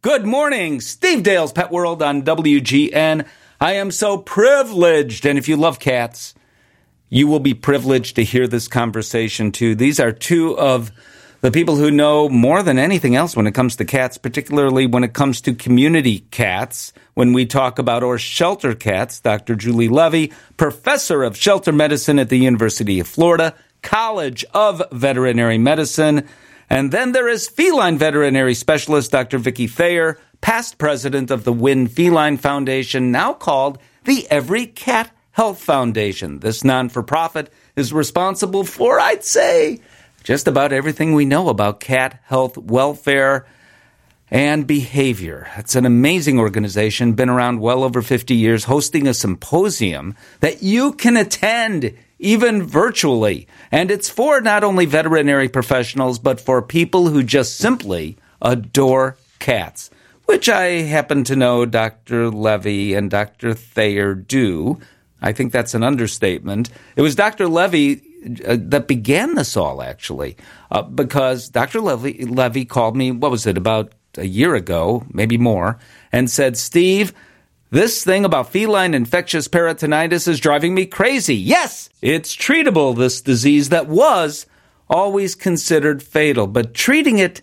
Good morning, Steve Dale's Pet World on WGN. I am so privileged, and if you love cats, you will be privileged to hear this conversation too. These are two of the people who know more than anything else when it comes to cats, particularly when it comes to community cats. When we talk about or shelter cats, Dr. Julie Levy, professor of shelter medicine at the University of Florida, College of Veterinary Medicine, and then there is feline veterinary specialist Dr. Vicki Thayer, past president of the Winn Feline Foundation, now called the EveryCat Health Foundation. This non for profit is responsible for, I'd say, just about everything we know about cat health, welfare, and behavior. It's an amazing organization, been around well over 50 years, hosting a symposium that you can attend even virtually. And it's for not only veterinary professionals, but for people who just simply adore cats, which I happen to know Dr. Levy and Dr. Thayer do. I think that's an understatement. It was Dr. Levy uh, that began this all, actually, uh, because Dr. Levy, Levy called me, what was it, about a year ago, maybe more, and said, Steve, this thing about feline infectious peritonitis is driving me crazy. Yes, it's treatable, this disease that was always considered fatal, but treating it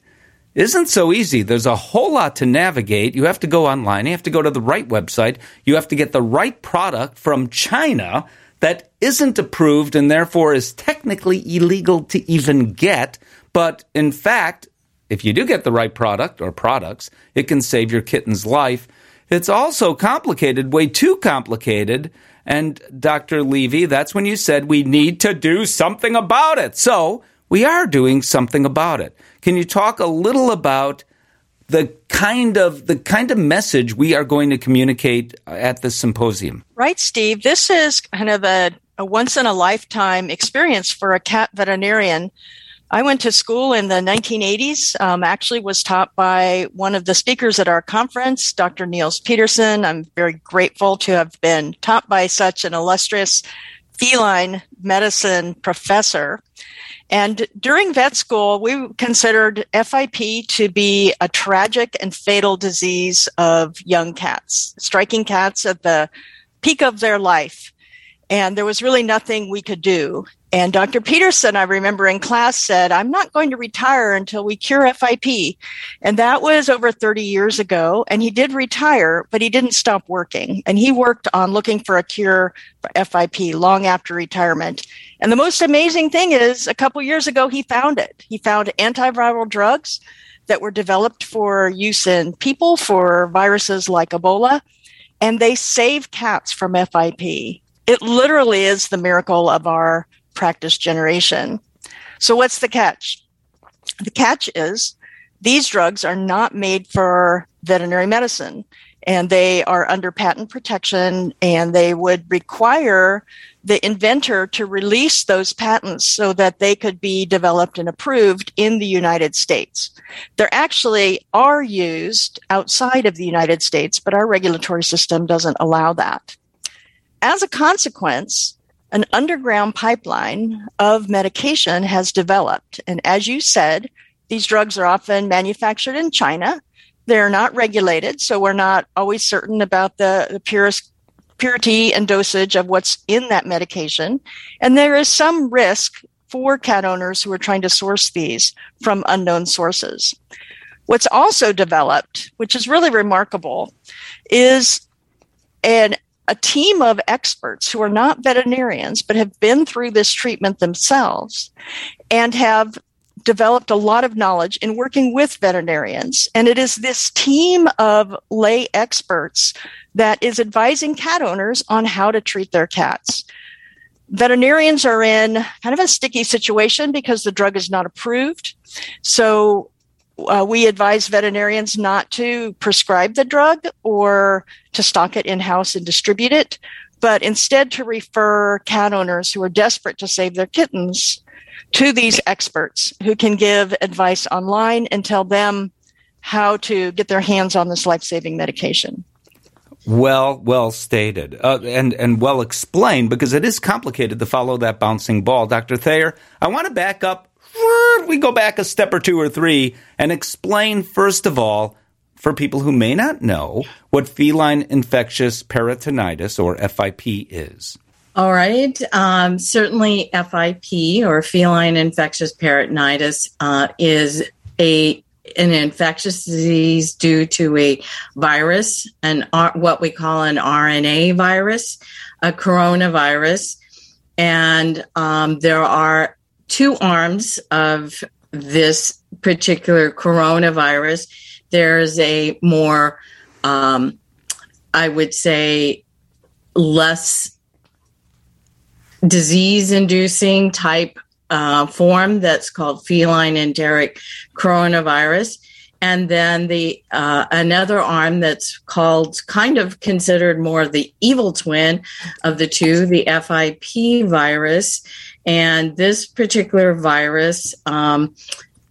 isn't so easy. There's a whole lot to navigate. You have to go online, you have to go to the right website, you have to get the right product from China that isn't approved and therefore is technically illegal to even get. But in fact, if you do get the right product or products, it can save your kitten's life. It's also complicated, way too complicated. And Dr. Levy, that's when you said we need to do something about it. So we are doing something about it. Can you talk a little about the kind of the kind of message we are going to communicate at the symposium? Right, Steve. This is kind of a, a once in a lifetime experience for a cat veterinarian I went to school in the 1980s. Um, actually, was taught by one of the speakers at our conference, Dr. Niels Pedersen. I'm very grateful to have been taught by such an illustrious feline medicine professor. And during vet school, we considered FIP to be a tragic and fatal disease of young cats, striking cats at the peak of their life. And there was really nothing we could do. And Dr. Pedersen, I remember in class said, I'm not going to retire until we cure FIP. And that was over 30 years ago. And he did retire, but he didn't stop working. And he worked on looking for a cure for FIP long after retirement. And the most amazing thing is a couple years ago, he found it. He found antiviral drugs that were developed for use in people for viruses like Ebola. And they save cats from FIP. It literally is the miracle of our practice generation. So what's the catch? The catch is these drugs are not made for veterinary medicine and they are under patent protection and they would require the inventor to release those patents so that they could be developed and approved in the United States. There actually are used outside of the United States, but our regulatory system doesn't allow that. As a consequence, an underground pipeline of medication has developed. And as you said, these drugs are often manufactured in China. They're not regulated, so we're not always certain about the, the purest, purity and dosage of what's in that medication. And there is some risk for cat owners who are trying to source these from unknown sources. What's also developed, which is really remarkable, is an a team of experts who are not veterinarians, but have been through this treatment themselves and have developed a lot of knowledge in working with veterinarians. And it is this team of lay experts that is advising cat owners on how to treat their cats. Veterinarians are in kind of a sticky situation because the drug is not approved. So uh, we advise veterinarians not to prescribe the drug or to stock it in house and distribute it, but instead to refer cat owners who are desperate to save their kittens to these experts who can give advice online and tell them how to get their hands on this life saving medication. Well, well stated, uh, and and well explained because it is complicated to follow that bouncing ball, Doctor Thayer. I want to back up we go back a step or two or three and explain, first of all, for people who may not know what feline infectious peritonitis or FIP is. All right. Um, certainly, FIP or feline infectious peritonitis uh, is a an infectious disease due to a virus, and what we call an RNA virus, a coronavirus, and um, there are two arms of this particular coronavirus. There's a more, um, I would say, less disease inducing type uh, form that's called feline enteric coronavirus. And then the uh, another arm that's called kind of considered more the evil twin of the two, the FIP virus. And this particular virus, um,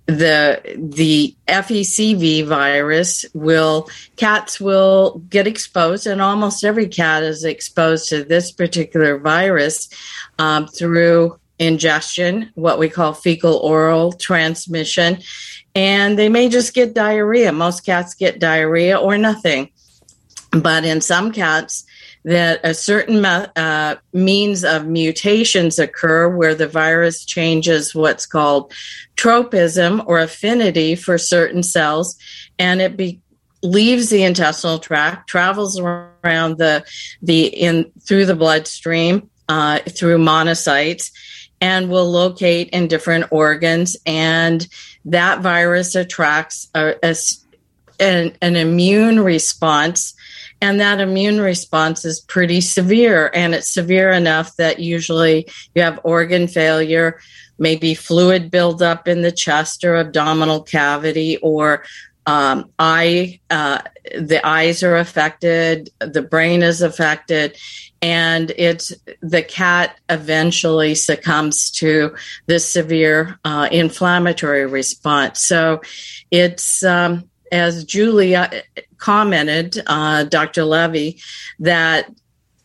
the the FECV virus will cats will get exposed, and almost every cat is exposed to this particular virus um, through ingestion, what we call fecal oral transmission, and they may just get diarrhea. Most cats get diarrhea or nothing. But in some cats, that a certain uh, means of mutations occur where the virus changes what's called tropism or affinity for certain cells, and it be, leaves the intestinal tract, travels around the the in through the bloodstream uh, through monocytes, and will locate in different organs. And that virus attracts a, a, an, an immune response. And that immune response is pretty severe. And it's severe enough that usually you have organ failure, maybe fluid buildup in the chest or abdominal cavity, or um, eye, uh, the eyes are affected, the brain is affected, and it's the cat eventually succumbs to this severe uh, inflammatory response. So it's um, as Julia commented, uh, Dr. Levy, that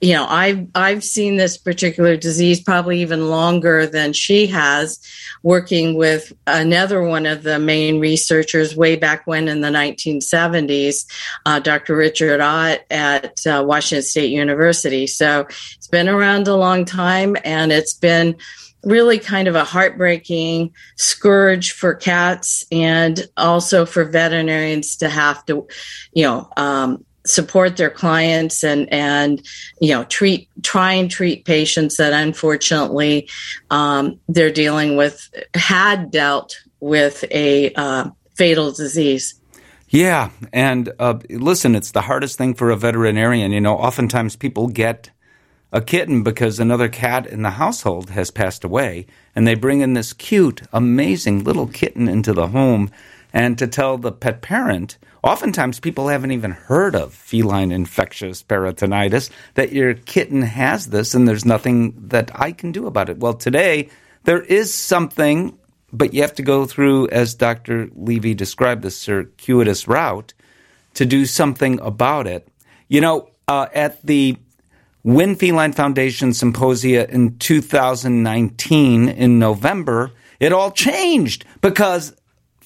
you know i've i've seen this particular disease probably even longer than she has working with another one of the main researchers way back when in the 1970s uh, dr richard ott at uh, washington state university. So it's been around a long time and it's been really kind of a heartbreaking scourge for cats and also for veterinarians to have to you know um, support their clients and and you know treat try and treat patients that unfortunately um, they're dealing with had dealt with a uh, fatal disease. Yeah, and uh, listen, it's the hardest thing for a veterinarian. You know, oftentimes people get a kitten because another cat in the household has passed away, and they bring in this cute, amazing little kitten into the home, and to tell the pet parent Oftentimes, people haven't even heard of feline infectious peritonitis, that your kitten has this and there's nothing that I can do about it. Well, today, there is something, but you have to go through, as Dr. Levy described, the circuitous route to do something about it. You know, uh, at the Winn Feline Foundation Symposia in 2019 in November, it all changed because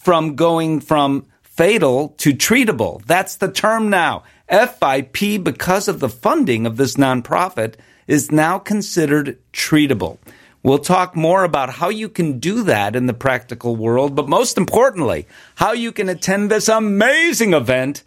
from going from fatal to treatable. That's the term now. FIP, because of the funding of this nonprofit, is now considered treatable. We'll talk more about how you can do that in the practical world, but most importantly, how you can attend this amazing event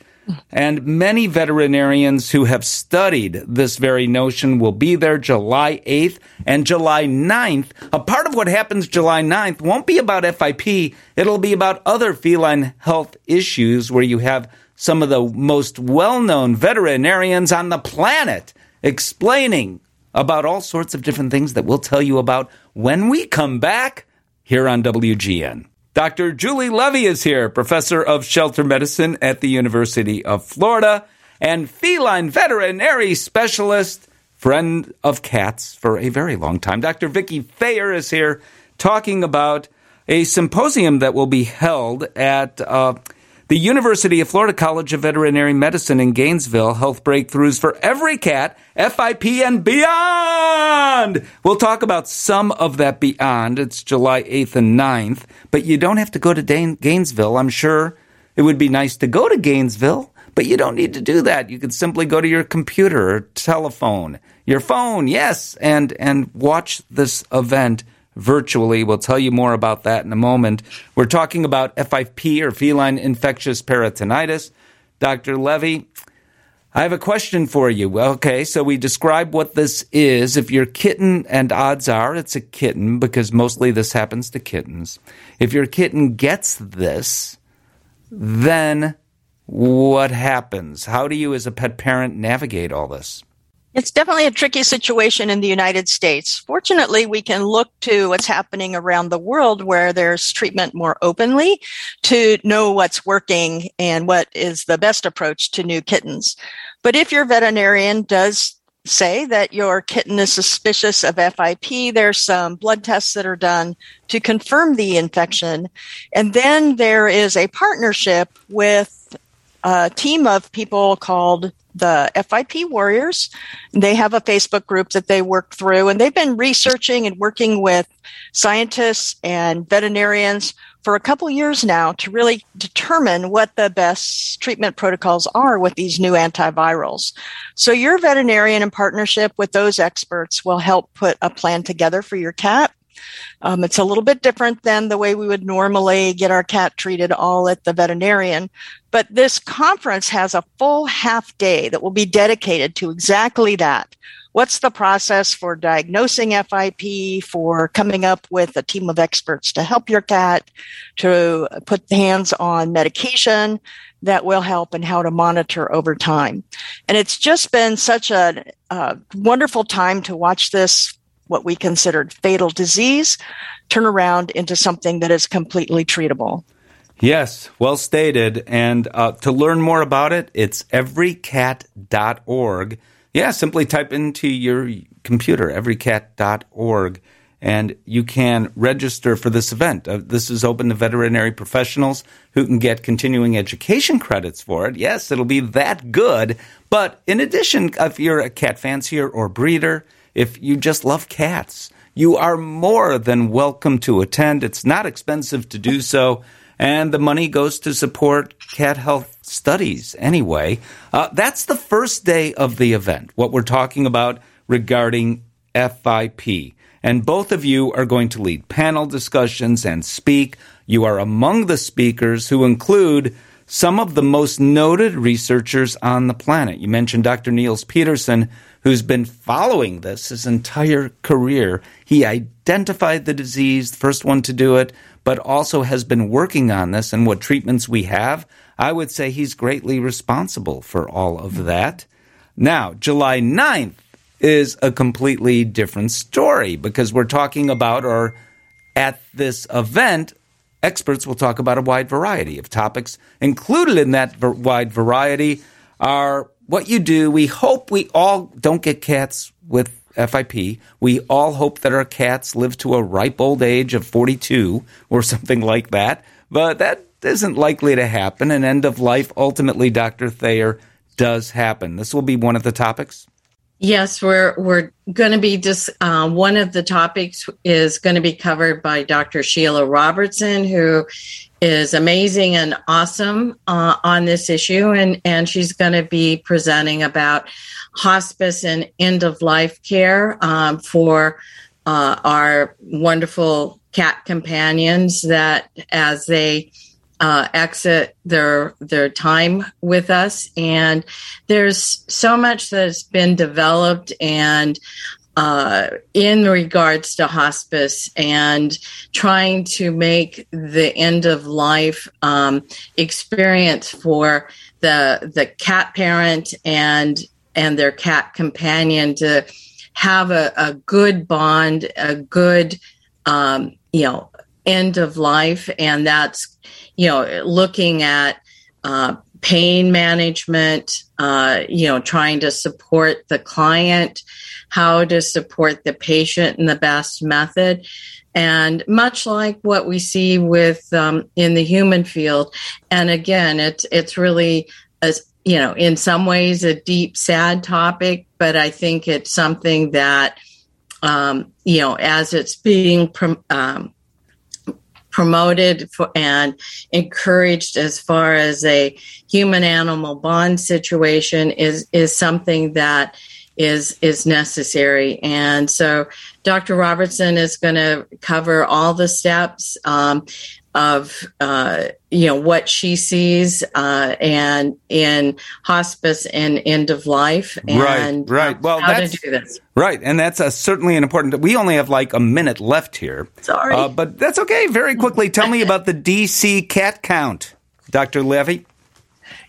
and many veterinarians who have studied this very notion will be there July 8th and July 9th. A part of what happens July 9th won't be about FIP, it'll be about other feline health issues where you have some of the most well known veterinarians on the planet explaining about all sorts of different things that we'll tell you about when we come back here on WGN. Dr. Julie Levy is here, professor of shelter medicine at the University of Florida and feline veterinary specialist, friend of cats for a very long time. Dr. Vicki Thayer is here talking about a symposium that will be held at uh, the University of Florida College of Veterinary Medicine in Gainesville, Health Breakthroughs for Every Cat, FIP and Beyond. We'll talk about some of that beyond. It's July 8th and 9th, but you don't have to go to Gainesville. I'm sure It would be nice to go to Gainesville, but you don't need to do that. You can simply go to your computer or telephone, your phone, yes, and, and watch this event virtually. We'll tell you more about that in a moment. We're talking about FIP or feline infectious peritonitis. Dr. Levy, I have a question for you. Okay, so we describe what this is. If your kitten, and odds are it's a kitten because mostly this happens to kittens. If your kitten gets this, then what happens? How do you, as a pet parent, navigate all this? It's definitely a tricky situation in the United States. Fortunately, we can look to what's happening around the world where there's treatment more openly to know what's working and what is the best approach to new kittens. But if your veterinarian does say that your kitten is suspicious of FIP, there's some blood tests that are done to confirm the infection. And then there is a partnership with a team of people called the FIP Warriors. They have a Facebook group that they work through, and they've been researching and working with scientists and veterinarians for a couple years now to really determine what the best treatment protocols are with these new antivirals. So your veterinarian in partnership with those experts will help put a plan together for your cat um, it's a little bit different than the way we would normally get our cat treated all at the veterinarian. But this conference has a full half day that will be dedicated to exactly that. What's the process for diagnosing FIP, for coming up with a team of experts to help your cat, to put hands on medication that will help and how to monitor over time. And it's just been such a, a wonderful time to watch this what we considered fatal disease turn around into something that is completely treatable. Yes, well stated. And uh, to learn more about it, it's everycat.org. Yeah, simply type into your computer, everycat.org, and you can register for this event. Uh, this is open to veterinary professionals who can get continuing education credits for it. Yes, it'll be that good. But in addition, if you're a cat fancier or breeder, if you just love cats, you are more than welcome to attend. It's not expensive to do so, and the money goes to support cat health studies anyway. Uh, that's the first day of the event, what we're talking about regarding FIP. And both of you are going to lead panel discussions and speak. You are among the speakers who include some of the most noted researchers on the planet. You mentioned Dr. Niels Pedersen, who's been following this his entire career. He identified the disease, the first one to do it, but also has been working on this and what treatments we have. I would say he's greatly responsible for all of that. Now, July 9th is a completely different story because we're talking about, or at this event, experts will talk about a wide variety of topics. Included in that wide variety are what you do. We hope we all don't get cats with FIP. We all hope that our cats live to a ripe old age of 42 or something like that. But that isn't likely to happen. An end of life, ultimately, Dr. Thayer, does happen. This will be one of the topics. Yes, we're we're going to be just uh, one of the topics is going to be covered by Dr. Sheilah Robertson, who is amazing and awesome uh, on this issue, and and she's going to be presenting about hospice and end of life care um, for uh, our wonderful cat companions that as they uh, exit their their time with us. And there's so much that's been developed and uh, in regards to hospice and trying to make the end of life um, experience for the the cat parent and and their cat companion to have a, a good bond, a good um, you know end of life, and that's you know looking at uh, pain management, uh, you know, trying to support the client, how to support the patient in the best method. And much like what we see with um, in the human field, and again, it's it's really as you know, in some ways, a deep, sad topic, but I think it's something that um, you know, as it's being um, promoted for, and encouraged as far as a human animal bond situation is is something that is is necessary. And so dr robertson is going to cover all the steps um, of uh, you know what she sees uh, and in hospice and end of life and right right well how to do this right and that's a, certainly an important we only have like a minute left here sorry uh, but that's okay very quickly tell me about the dc cat count dr levy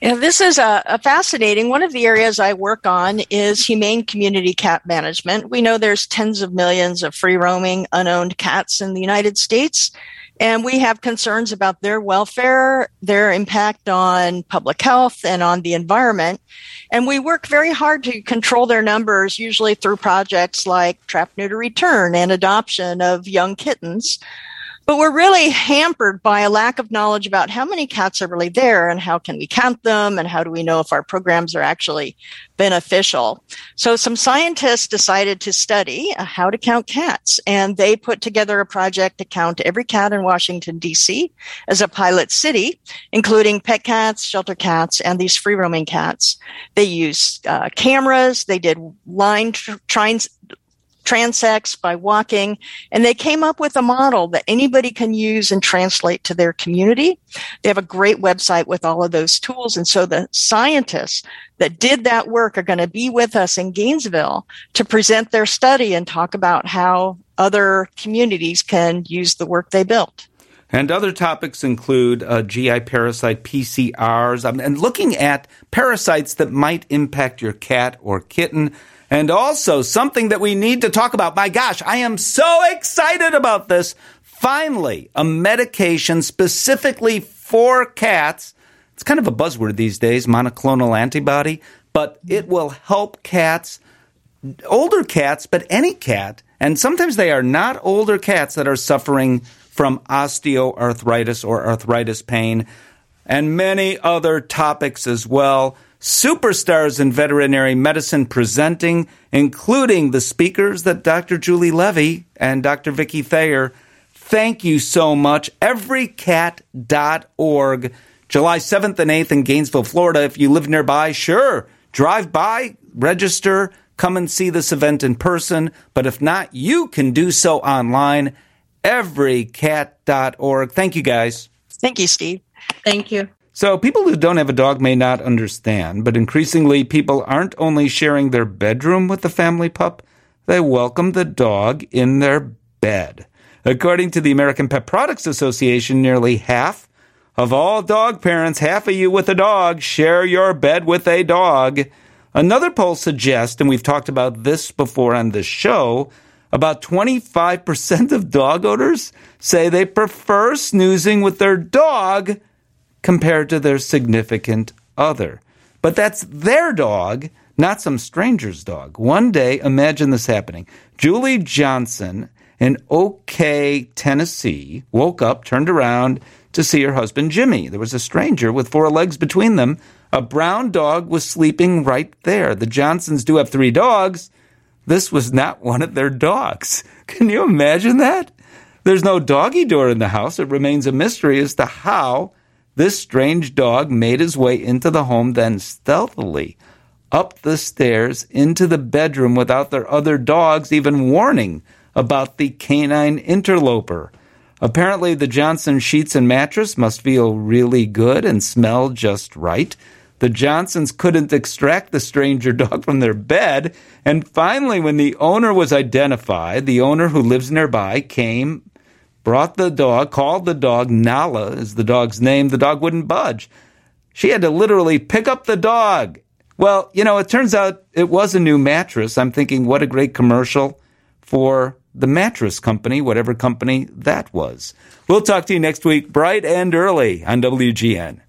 yeah, this is a, a, fascinating. One of the areas I work on is humane community cat management. We know there's tens of millions of free roaming, unowned cats in the United States. And we have concerns about their welfare, their impact on public health and on the environment. And we work very hard to control their numbers, usually through projects like Trap Neuter Return and adoption of young kittens. But we're really hampered by a lack of knowledge about how many cats are really there and how can we count them and how do we know if our programs are actually beneficial. So some scientists decided to study uh, how to count cats and they put together a project to count every cat in Washington DC as a pilot city, including pet cats, shelter cats, and these free roaming cats. They used uh, cameras. They did line tr- trines, transects by walking. And they came up with a model that anybody can use and translate to their community. They have a great website with all of those tools. And so the scientists that did that work are going to be with us in Gainesville to present their study and talk about how other communities can use the work they built. And other topics include uh, GI parasite PCRs um, and looking at parasites that might impact your cat or kitten. And also something that we need to talk about. My gosh, I am so excited about this. Finally, a medication specifically for cats. It's kind of a buzzword these days, monoclonal antibody, but it will help cats, older cats, but any cat. And sometimes they are not older cats that are suffering from osteoarthritis or arthritis pain and many other topics as well superstars in veterinary medicine presenting, including the speakers that Dr. Julie Levy and Dr. Vicki Thayer. Thank you so much. Everycat.org, July 7th and 8th in Gainesville, Florida. If you live nearby, sure, drive by, register, come and see this event in person. But if not, you can do so online. Everycat.org. Thank you, guys. Thank you, Steve. Thank you. So people who don't have a dog may not understand, but increasingly people aren't only sharing their bedroom with the family pup, they welcome the dog in their bed. According to the American Pet Products Association, nearly half of all dog parents, half of you with a dog, share your bed with a dog. Another poll suggests, and we've talked about this before on this show, about 25% of dog owners say they prefer snoozing with their dog compared to their significant other. But that's their dog, not some stranger's dog. One day, imagine this happening. Julie Johnson in OK, Tennessee, woke up, turned around to see her husband Jimmy. There was a stranger with four legs between them. A brown dog was sleeping right there. The Johnsons do have three dogs. This was not one of their dogs. Can you imagine that? There's no doggy door in the house. It remains a mystery as to how this strange dog made his way into the home, then stealthily up the stairs into the bedroom without their other dogs even warning about the canine interloper. Apparently, the Johnson sheets and mattress must feel really good and smell just right. The Johnsons couldn't extract the stranger dog from their bed, and finally, when the owner was identified, the owner who lives nearby came brought the dog, called the dog, Nala is the dog's name. The dog wouldn't budge. She had to literally pick up the dog. Well, you know, it turns out it was a new mattress. I'm thinking, what a great commercial for the mattress company, whatever company that was. We'll talk to you next week, bright and early on WGN.